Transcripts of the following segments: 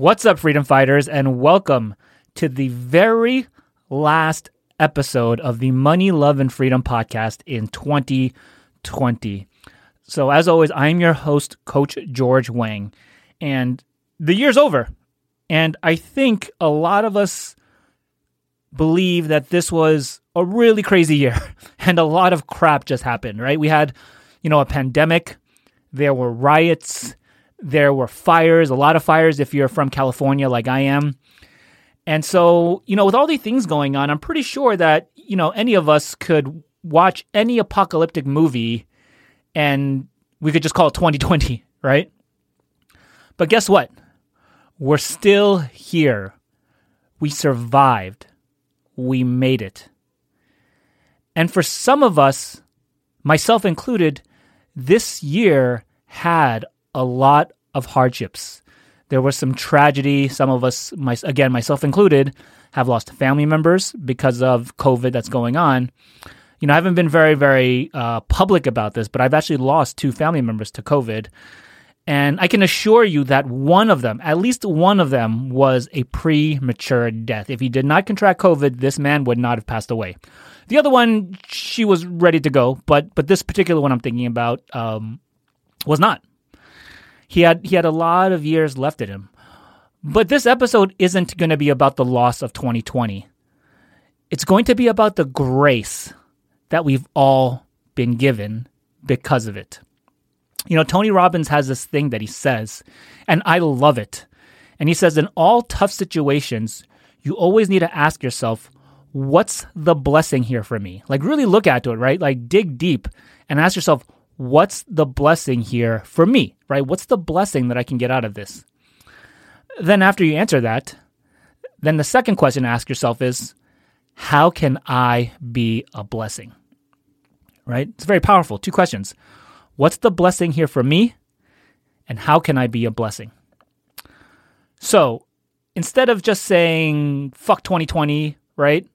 What's up, freedom fighters, and welcome to the very last episode of the Money, Love, and Freedom podcast in 2020. So, as always, I'm your host, Coach George Wang, and the year's over. And I think a lot of us believe that this was a really crazy year and a lot of crap just happened, right? We had, you know, a pandemic, there were riots, there were fires, a lot of fires if you're from California like I am. And so, you know, with all these things going on, I'm pretty sure that, you know, any of us could watch any apocalyptic movie and we could just call it 2020, right? But guess what? We're still here. We survived. We made it. And for some of us, myself included, this year had a lot of hardships. There was some tragedy. Some of us, my, again, myself included, have lost family members because of COVID that's going on. You know, I haven't been very, very uh, public about this, but I've actually lost two family members to COVID. And I can assure you that one of them, at least one of them, was a premature death. If he did not contract COVID, this man would not have passed away. The other one, she was ready to go, but but this particular one I'm thinking about um, was not. He had he had a lot of years left in him. But this episode isn't going to be about the loss of 2020. It's going to be about the grace that we've all been given because of it. You know, Tony Robbins has this thing that he says, and I love it. And he says, in all tough situations, you always need to ask yourself, what's the blessing here for me? Like, really look at it, right? Like, dig deep and ask yourself, what's the blessing here for me, right? What's the blessing that I can get out of this? Then, after you answer that, then the second question to ask yourself is, how can I be a blessing? Right? It's very powerful. Two questions. What's the blessing here for me? And how can I be a blessing? So instead of just saying, fuck 2020, right?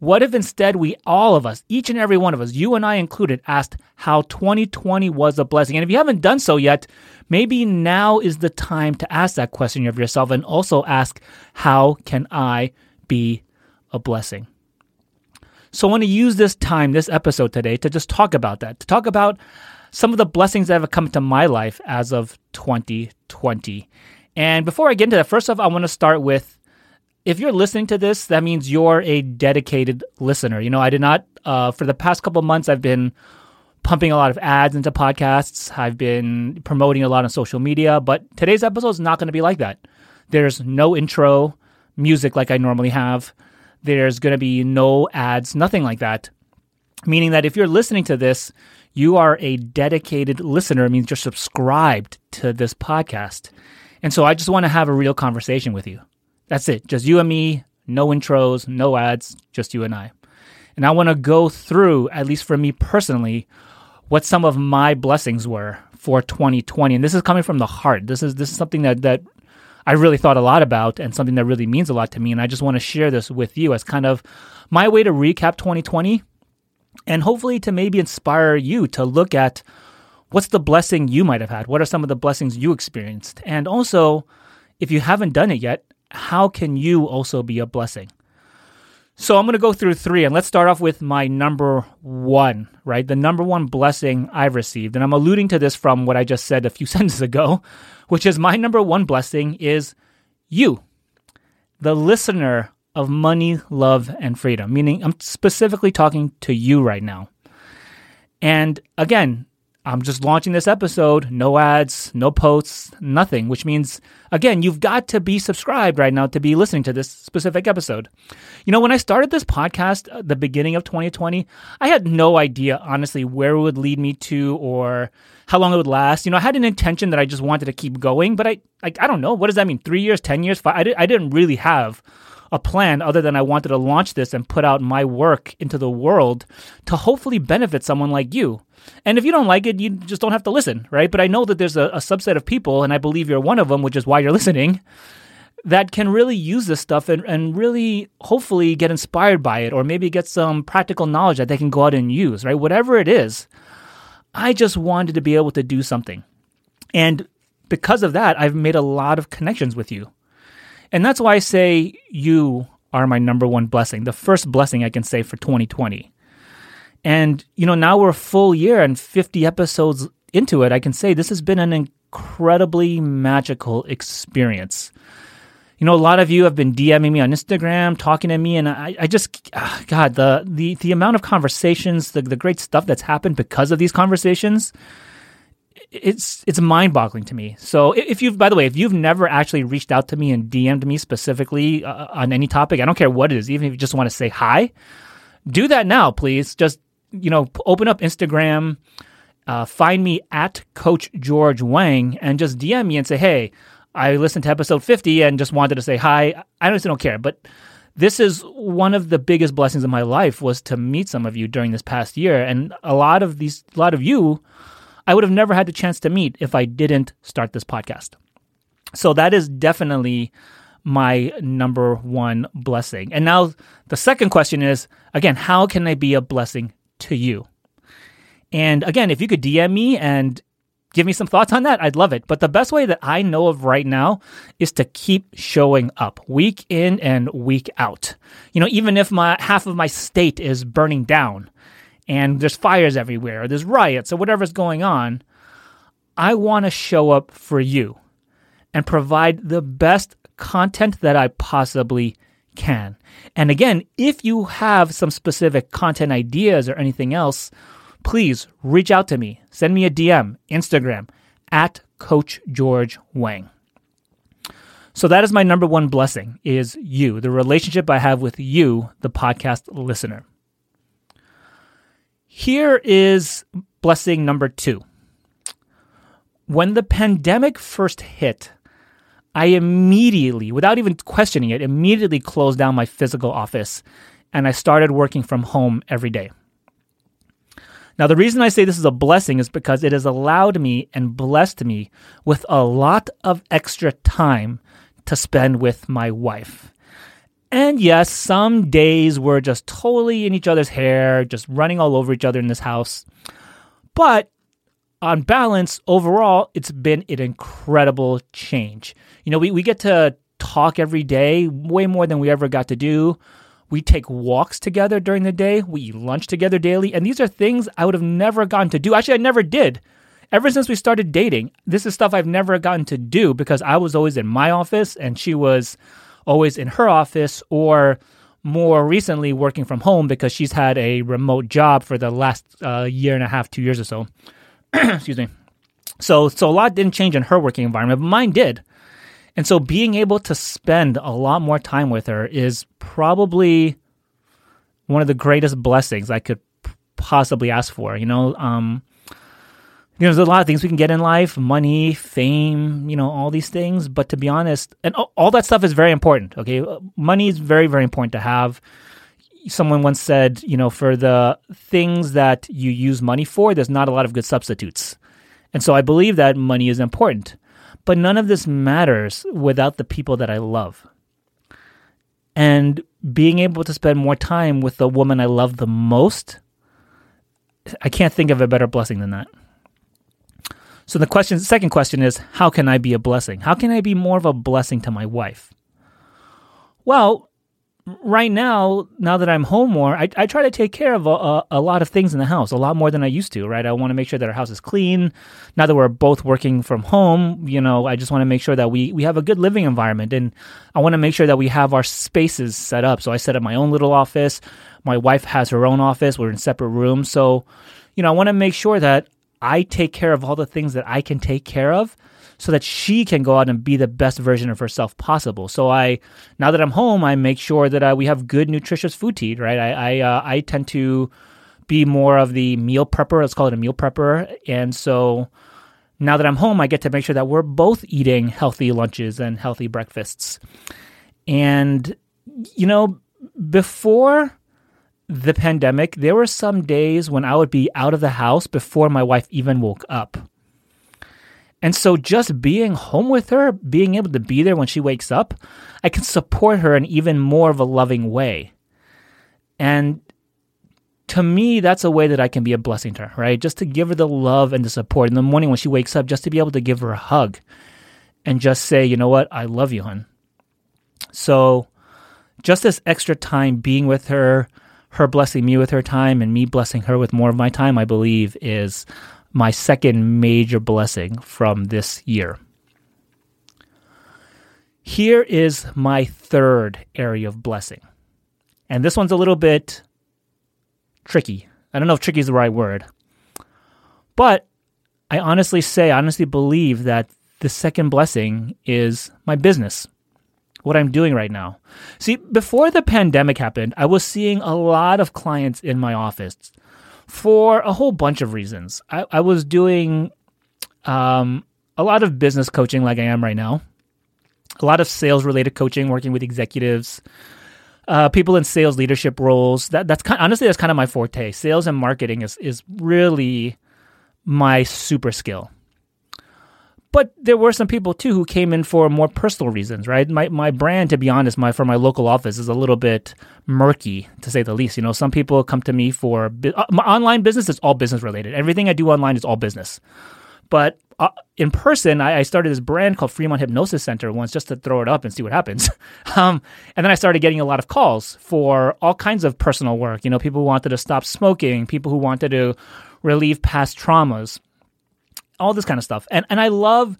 What if instead we, all of us, each and every one of us, you and I included, asked how 2020 was a blessing? And if you haven't done so yet, maybe now is the time to ask that question of yourself and also ask, how can I be a blessing? So I want to use this time, this episode today, to just talk about that, to talk about some of the blessings that have come into my life as of 2020. And before I get into that, first off, I want to start with if you're listening to this, that means you're a dedicated listener. You know, I did not, uh, for the past couple months, I've been pumping a lot of ads into podcasts. I've been promoting a lot on social media, but today's episode is not going to be like that. There's no intro music like I normally have. There's going to be no ads, nothing like that. Meaning that if you're listening to this, you are a dedicated listener. It means you're subscribed to this podcast. And so I just want to have a real conversation with you. That's it. Just you and me, no intros, no ads, just you and I. And I want to go through, at least for me personally, what some of my blessings were for 2020. And this is coming from the heart. This is this is something that that I really thought a lot about and something that really means a lot to me. And I just want to share this with you as kind of my way to recap 2020 and hopefully to maybe inspire you to look at what's the blessing you might have had? What are some of the blessings you experienced? And also, if you haven't done it yet, how can you also be a blessing? So I'm going to go through three, and let's start off with my number one, right? The number one blessing I've received. And I'm alluding to this from what I just said a few sentences ago, which is my number one blessing is you, the listener of money, love, and freedom, meaning I'm specifically talking to you right now. And again, I'm just launching this episode, no ads, no posts, nothing, which means, again, you've got to be subscribed right now to be listening to this specific episode. You know, when I started this podcast at the beginning of 2020, I had no idea, honestly, where it would lead me to or how long it would last. You know, I had an intention that I just wanted to keep going, but I, like, I don't know. What does that mean? Three years, 10 years? Five? I, did, I didn't really have a plan other than I wanted to launch this and put out my work into the world to hopefully benefit someone like you. And if you don't like it, you just don't have to listen, right? But I know that there's a, a subset of people, and I believe you're one of them, which is why you're listening, that can really use this stuff and, and really hopefully get inspired by it or maybe get some practical knowledge that they can go out and use, right? Whatever it is, I just wanted to be able to do something. And because of that, I've made a lot of connections with you. And that's why I say you are my number one blessing, the first blessing I can say for 2020. And, you know, now we're a full year and 50 episodes into it. I can say this has been an incredibly magical experience. You know, a lot of you have been DMing me on Instagram, talking to me, and I, I just, ah, God, the, the, the amount of conversations, the, the great stuff that's happened because of these conversations, it's it's mind boggling to me. So if you've, by the way, if you've never actually reached out to me and DM'd me specifically uh, on any topic, I don't care what it is, even if you just want to say hi, do that now, please. Just you know, open up Instagram, uh, find me at Coach George Wang, and just DM me and say, hey, I listened to episode 50 and just wanted to say hi. I honestly don't care, but this is one of the biggest blessings of my life was to meet some of you during this past year, and a lot of these, a lot of you I would have never had the chance to meet if I didn't start this podcast. So that is definitely my number one blessing. And now the second question is again, how can I be a blessing to you? And again, if you could DM me and give me some thoughts on that, I'd love it. But the best way that I know of right now is to keep showing up week in and week out. You know, even if my half of my state is burning down, and there's fires everywhere, or there's riots, or whatever's going on, I want to show up for you and provide the best content that I possibly can. And again, if you have some specific content ideas or anything else, please reach out to me. Send me a DM, Instagram, at Coach George Wang. So that is my number one blessing is you, the relationship I have with you, the podcast listener. Here is blessing number two. When the pandemic first hit, I immediately, without even questioning it, immediately closed down my physical office and I started working from home every day. Now, the reason I say this is a blessing is because it has allowed me and blessed me with a lot of extra time to spend with my wife. And yes, some days we're just totally in each other's hair, just running all over each other in this house. But on balance, overall, it's been an incredible change. You know, we, we get to talk every day, way more than we ever got to do. We take walks together during the day. We eat lunch together daily. And these are things I would have never gotten to do. Actually, I never did. Ever since we started dating, this is stuff I've never gotten to do because I was always in my office and she was always in her office or more recently working from home because she's had a remote job for the last uh, year and a half, two years or so. Excuse me. So, so a lot didn't change in her working environment, but mine did. And so being able to spend a lot more time with her is probably one of the greatest blessings I could possibly ask for. You know, um, you know, there's a lot of things we can get in life money, fame, you know, all these things. But to be honest, and all that stuff is very important. Okay. Uh, money is very, very important to have. Someone once said, you know, for the things that you use money for, there's not a lot of good substitutes. And so I believe that money is important. But none of this matters without the people that I love. And being able to spend more time with the woman I love the most, I can't think of a better blessing than that. So the question, second question is, how can I be a blessing? How can I be more of a blessing to my wife? Well, right now, now that I'm home more, I, I try to take care of a, a, lot of things in the house, a lot more than I used to, right? I want to make sure that our house is clean. Now that we're both working from home, you know, I just want to make sure that we, we have a good living environment and I want to make sure that we have our spaces set up. So I set up my own little office. My wife has her own office. We're in separate rooms. So, you know, I want to make sure that I take care of all the things that I can take care of so that she can go out and be the best version of herself possible. So I, now that I'm home, I make sure that uh, we have good, nutritious food to eat. Right? I I, uh, I tend to be more of the meal prepper. Let's call it a meal prepper. And so now that I'm home, I get to make sure that we're both eating healthy lunches and healthy breakfasts. And you know, before the pandemic, there were some days when I would be out of the house before my wife even woke up. And so just being home with her, being able to be there when she wakes up, I can support her in even more of a loving way. And to me, that's a way that I can be a blessing to her, right? Just to give her the love and the support in the morning when she wakes up, just to be able to give her a hug and just say, you know what, I love you, hon. So, just this extra time being with her, her blessing me with her time, and me blessing her with more of my time, I believe, is my second major blessing from this year. Here is my third area of blessing. And this one's a little bit tricky. I don't know if tricky is the right word. But I honestly say, I honestly believe that the second blessing is my business, what I'm doing right now. See, before the pandemic happened, I was seeing a lot of clients in my office for a whole bunch of reasons. I, I was doing um, a lot of business coaching, like I am right now, a lot of sales related coaching, working with executives. Uh, people in sales leadership roles. That that's kind, honestly that's kind of my forte. Sales and marketing is is really my super skill. But there were some people too who came in for more personal reasons, right? My my brand, to be honest, my for my local office is a little bit murky to say the least. You know, some people come to me for uh, my online business is all business related. Everything I do online is all business. But uh, in person, I, I, started this brand called Fremont Hypnosis Center once just to throw it up and see what happens. um, and then I started getting a lot of calls for all kinds of personal work. You know, people who wanted to stop smoking, people who wanted to relieve past traumas, all this kind of stuff. And and I love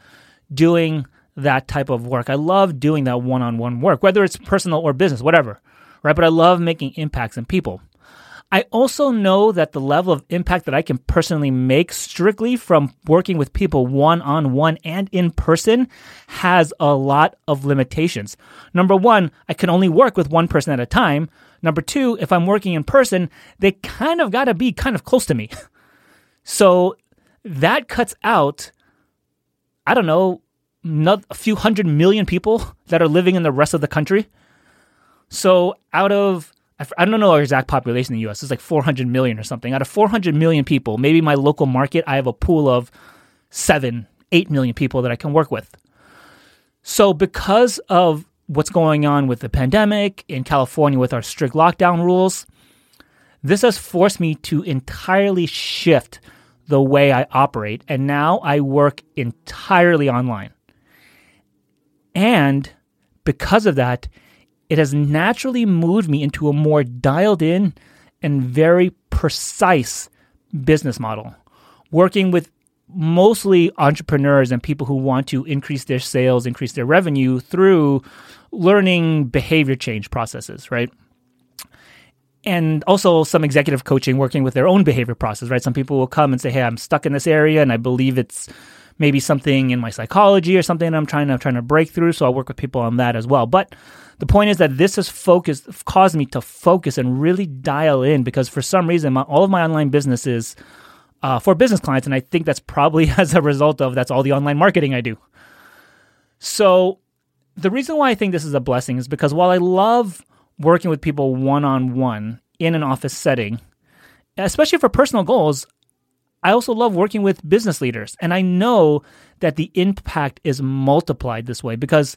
doing that type of work. I love doing that one-on-one work, whether it's personal or business, whatever. Right? But I love making impacts in people. I also know that the level of impact that I can personally make strictly from working with people one on one and in person has a lot of limitations. Number one, I can only work with one person at a time. Number two, if I'm working in person, they kind of got to be kind of close to me. So that cuts out, I don't know, a few hundred million people that are living in the rest of the country. So out of I don't know our exact population in the U.S. It's like 400 million or something. Out of 400 million people, maybe my local market, I have a pool of seven, eight million people that I can work with. So because of what's going on with the pandemic in California with our strict lockdown rules, this has forced me to entirely shift the way I operate. And now I work entirely online. And because of that, it has naturally moved me into a more dialed in and very precise business model, working with mostly entrepreneurs and people who want to increase their sales, increase their revenue through learning behavior change processes, right? And also some executive coaching working with their own behavior process, right? Some people will come and say, Hey, I'm stuck in this area and I believe it's maybe something in my psychology or something I'm trying to, I'm trying to break through. So I'll work with people on that as well. But the point is that this has focused, caused me to focus and really dial in because for some reason, my, all of my online businesses uh, for business clients. And I think that's probably as a result of that's all the online marketing I do. So the reason why I think this is a blessing is because while I love working with people one on one in an office setting, especially for personal goals, I also love working with business leaders. And I know that the impact is multiplied this way because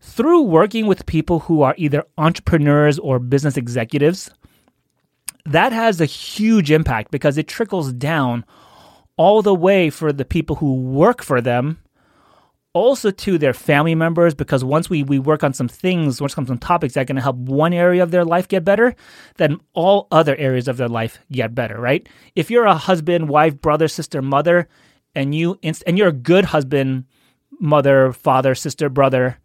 through working with people who are either entrepreneurs or business executives, that has a huge impact because it trickles down all the way for the people who work for them also to their family members because once we, we work on some things, once comes some topics that are going to help one area of their life get better, then all other areas of their life get better, right? If you're a husband, wife, brother, sister, mother, and you inst- and you're a good husband, mother, father, sister, brother,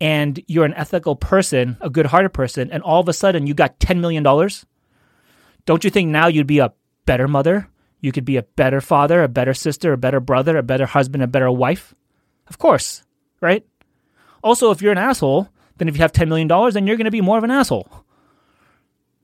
and you're an ethical person, a good-hearted person, and all of a sudden you got $10 million, don't you think now you'd be a better mother? You could be a better father, a better sister, a better brother, a better husband, a better wife? Of course, right? Also, if you're an asshole, then if you have $10 million, then you're going to be more of an asshole.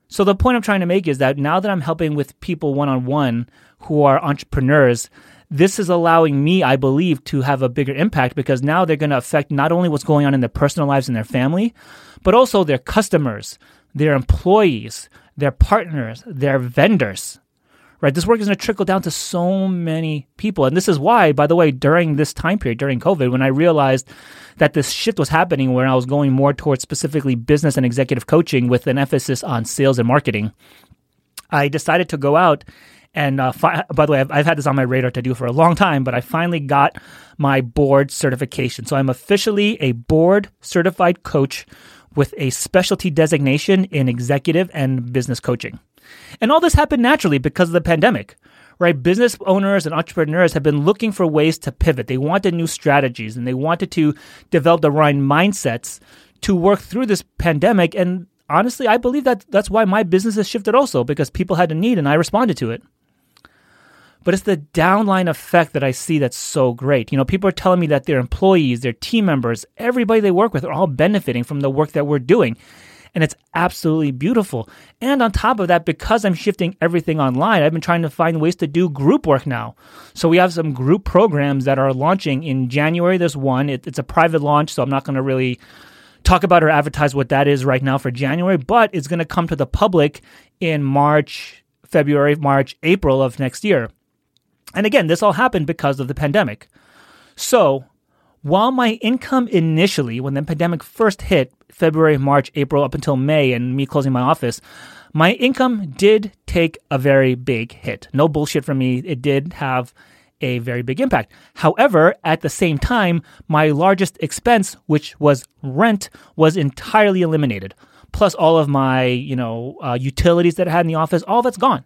So the point I'm trying to make is that now that I'm helping with people one on one who are entrepreneurs, this is allowing me, I believe, to have a bigger impact because now they're going to affect not only what's going on in their personal lives and their family, but also their customers, their employees, their partners, their vendors right? This work is going to trickle down to so many people. And this is why, by the way, during this time period, during COVID, when I realized that this shift was happening where I was going more towards specifically business and executive coaching with an emphasis on sales and marketing, I decided to go out And uh, fi- by the way, I've, I've had this on my radar to do for a long time, but I finally got my board certification. So I'm officially a board certified coach with a specialty designation in executive and business coaching. And all this happened naturally because of the pandemic right? Business owners and entrepreneurs have been looking for ways to pivot. They wanted new strategies and they wanted to develop the right mindsets to work through this pandemic. And honestly, I believe that that's why my business has shifted also because people had a need and I responded to it. But it's the downline effect that I see that's so great. You know, people are telling me that their employees, their team members, everybody they work with are all benefiting from the work that we're doing and it's absolutely beautiful. And on top of that, because I'm shifting everything online, I've been trying to find ways to do group work now. So we have some group programs that are launching in January. There's one, it, it's a private launch, so I'm not going to really talk about or advertise what that is right now for January, but it's going to come to the public in March, February, March, April of next year. And again, this all happened because of the pandemic. So while my income initially, when the pandemic first hit, February, March, April, up until May, and me closing my office, my income did take a very big hit. No bullshit from me. It did have a very big impact. However, at the same time, my largest expense, which was rent, was entirely eliminated. Plus all of my, you know, uh, utilities that I had in the office, all that's gone.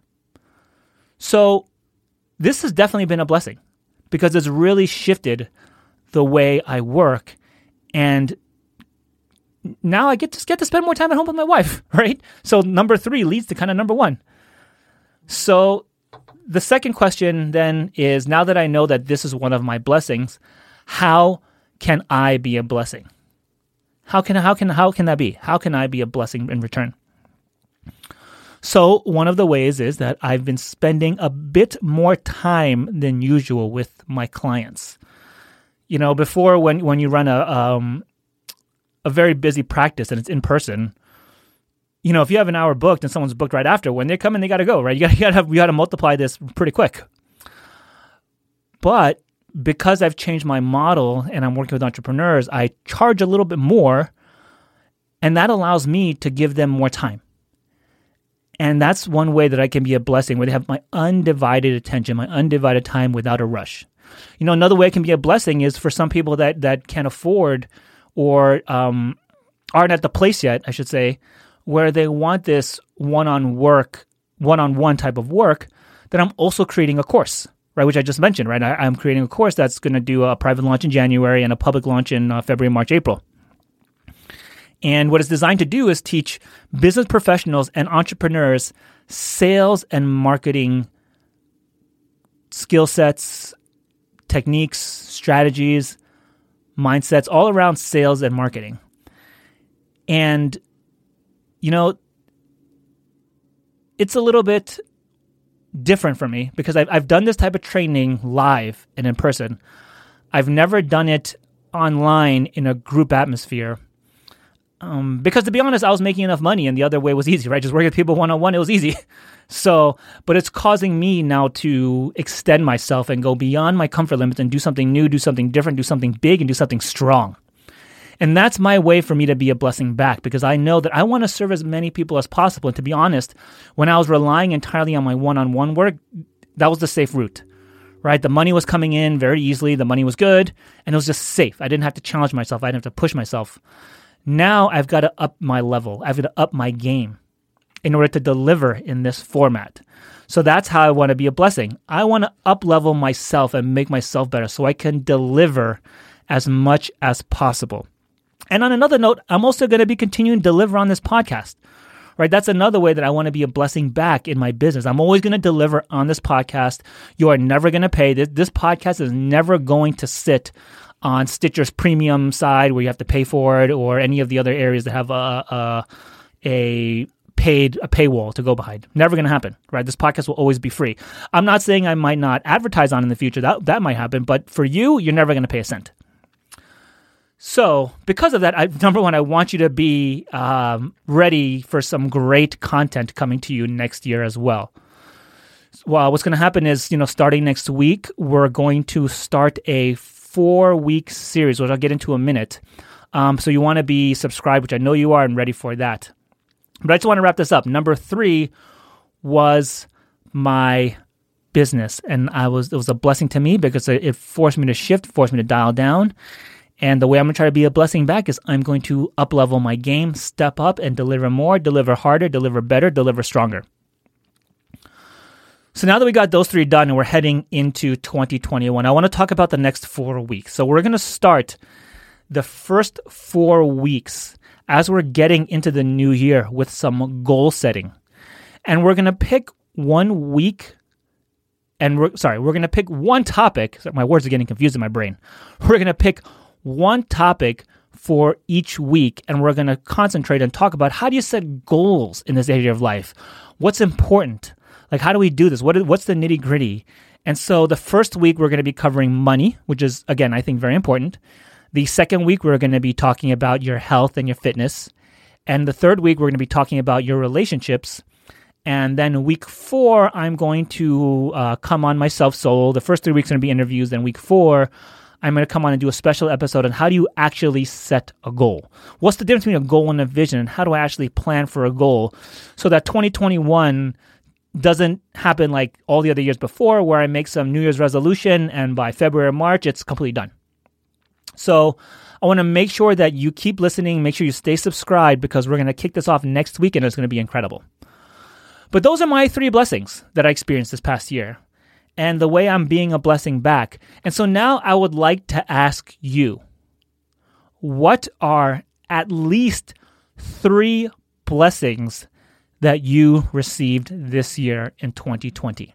So this has definitely been a blessing because it's really shifted the way I work. And now I get to get to spend more time at home with my wife, right? So number three leads to kind of number one. So the second question then is now that I know that this is one of my blessings, how can I be a blessing? How can how can how can that be? How can I be a blessing in return? So, one of the ways is that I've been spending a bit more time than usual with my clients you know, before when when you run a um, a very busy practice and it's in person, you know, if you have an hour booked and someone's booked right after, when they come in, they got to go, right? You got to have you got to multiply this pretty quick. But because I've changed my model and I'm working with entrepreneurs, I charge a little bit more, and that allows me to give them more time. And that's one way that I can be a blessing, where they have my undivided attention, my undivided time without a rush. You know, another way it can be a blessing is for some people that that can't afford or um, aren't at the place yet, I should say, where they want this one-on work, one-on-one type of work. That I'm also creating a course, right? Which I just mentioned, right? I, am creating a course that's going to do a private launch in January and a public launch in uh, February, March, April. And what it's designed to do is teach business professionals and entrepreneurs sales and marketing skill sets, techniques, strategies, mindsets all around sales and marketing. And, you know, it's a little bit different for me because I've, I've done this type of training live and in person. I've never done it online in a group atmosphere. Um, because to be honest, I was making enough money and the other way was easy, right? Just working with people one on one, it was easy. So, but it's causing me now to extend myself and go beyond my comfort limits and do something new, do something different, do something big, and do something strong. And that's my way for me to be a blessing back because I know that I want to serve as many people as possible. And to be honest, when I was relying entirely on my one on one work, that was the safe route, right? The money was coming in very easily, the money was good, and it was just safe. I didn't have to challenge myself, I didn't have to push myself. Now I've got to up my level, I've got to up my game in order to deliver in this format. So that's how I want to be a blessing. I want to up level myself and make myself better so I can deliver as much as possible. And on another note, I'm also going to be continuing to deliver on this podcast. Right? That's another way that I want to be a blessing back in my business. I'm always going to deliver on this podcast. You are never going to pay. This, this podcast is never going to sit on Stitcher's premium side where you have to pay for it or any of the other areas that have a, a, a paid a paywall to go behind. Never going to happen, right? This podcast will always be free. I'm not saying I might not advertise on in the future. That that might happen, but for you, you're never going to pay a cent. So, because of that, I, number one, I want you to be um, ready for some great content coming to you next year as well. Well, what's going to happen is, you know, starting next week, we're going to start a four week series, which I'll get into in a minute. Um, so you want to be subscribed, which I know you are, and ready for that. But I just want to wrap this up. Number three was my business, and I was it was a blessing to me because it forced me to shift, forced me to dial down. And the way I'm gonna try to be a blessing back is I'm going to up level my game, step up, and deliver more, deliver harder, deliver better, deliver stronger. So now that we got those three done and we're heading into 2021, I want to talk about the next four weeks. So we're going to start the first four weeks as we're getting into the new year with some goal setting. And we're going to pick one week and we're sorry, we're going to pick one topic. My words are getting confused in my brain. We're going to pick one topic for each week and we're going to concentrate and talk about how do you set goals in this area of life? What's important? Like, how do we do this? What is, what's the nitty gritty? And so the first week, we're going to be covering money, which is, again, I think very important. The second week, we're going to be talking about your health and your fitness. And the third week, we're going to be talking about your relationships. And then week four, I'm going to uh, come on myself solo. The first three weeks are going to be interviews. Then week four, I'm going to come on and do a special episode on how do you actually set a goal? What's the difference between a goal and a vision? And how do I actually plan for a goal so that 2021 doesn't happen like all the other years before where I make some New Year's resolution and by February or March it's completely done. So I want to make sure that you keep listening, make sure you stay subscribed because we're going to kick this off next week and it's going to be incredible. But those are my three blessings that I experienced this past year and the way I'm being a blessing back. And so now I would like to ask you what are at least three blessings that you received this year in 2020.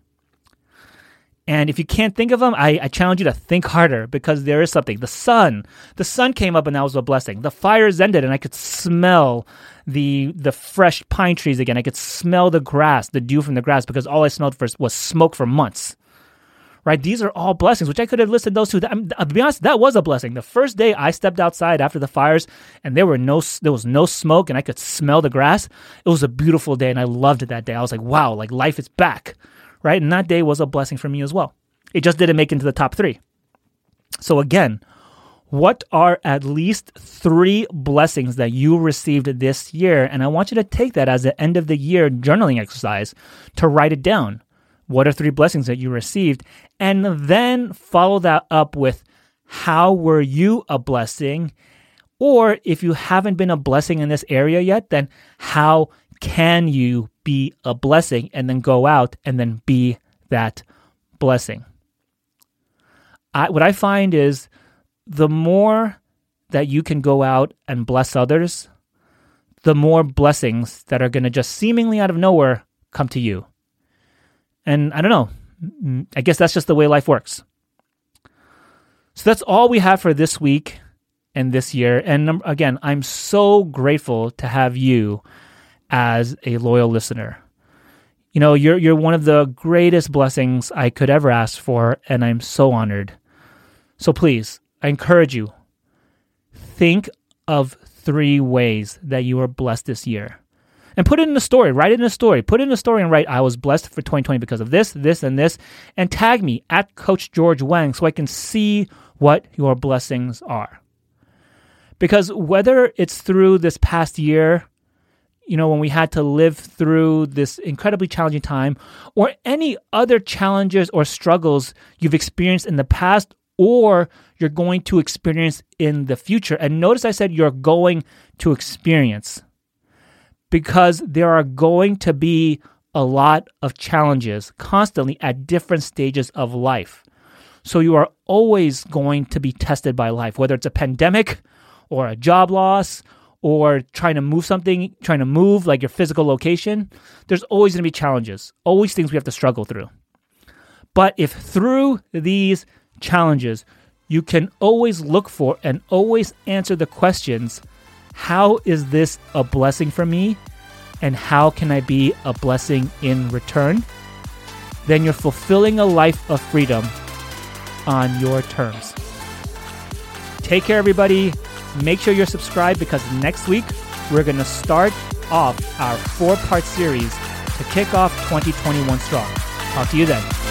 And if you can't think of them, I, I, challenge you to think harder because there is something. The sun, the sun came up and that was a blessing. The fires ended and I could smell the the fresh pine trees again. I could smell the grass, the dew from the grass because all I smelled first was smoke for months right? These are all blessings, which I could have listed those two. I mean, to be honest, that was a blessing. The first day I stepped outside after the fires, and there were no, there was no smoke, and I could smell the grass. It was a beautiful day, and I loved it that day. I was like, wow, like life is back, right? And that day was a blessing for me as well. It just didn't make into the top three. So again, what are at least three blessings that you received this year? And I want you to take that as an end of the year journaling exercise to write it down. What are three blessings that you received? And then follow that up with how were you a blessing? Or if you haven't been a blessing in this area yet, then how can you be a blessing and then go out and then be that blessing? I, what I find is the more that you can go out and bless others, the more blessings that are going to just seemingly out of nowhere come to you. And I don't know. Mm, I guess that's just the way life works. So that's all we have for this week and this year. And again, I'm so grateful to have you as a loyal listener. You know, you're you're one of the greatest blessings I could ever ask for, and I'm so honored. So please, I encourage you, think of three ways that you are blessed this year and put it in a story. Write it in a story. Put it in a story and write, I was blessed for 2020 because of this, this, and this. And tag me at Coach George Wang so I can see what your blessings are. Because whether it's through this past year, you know, when we had to live through this incredibly challenging time, or any other challenges or struggles you've experienced in the past or you're going to experience in the future. And notice I said you're going to experience because there are going to be a lot of challenges constantly at different stages of life. So you are always going to be tested by life, whether it's a pandemic or a job loss or trying to move something, trying to move like your physical location. There's always going to be challenges, always things we have to struggle through. But if through these challenges, you can always look for and always answer the questions how is this a blessing for me? And how can I be a blessing in return? Then you're fulfilling a life of freedom on your terms. Take care, everybody. Make sure you're subscribed because next week we're going to start off our four part series to kick off 2021 strong. Talk to you then.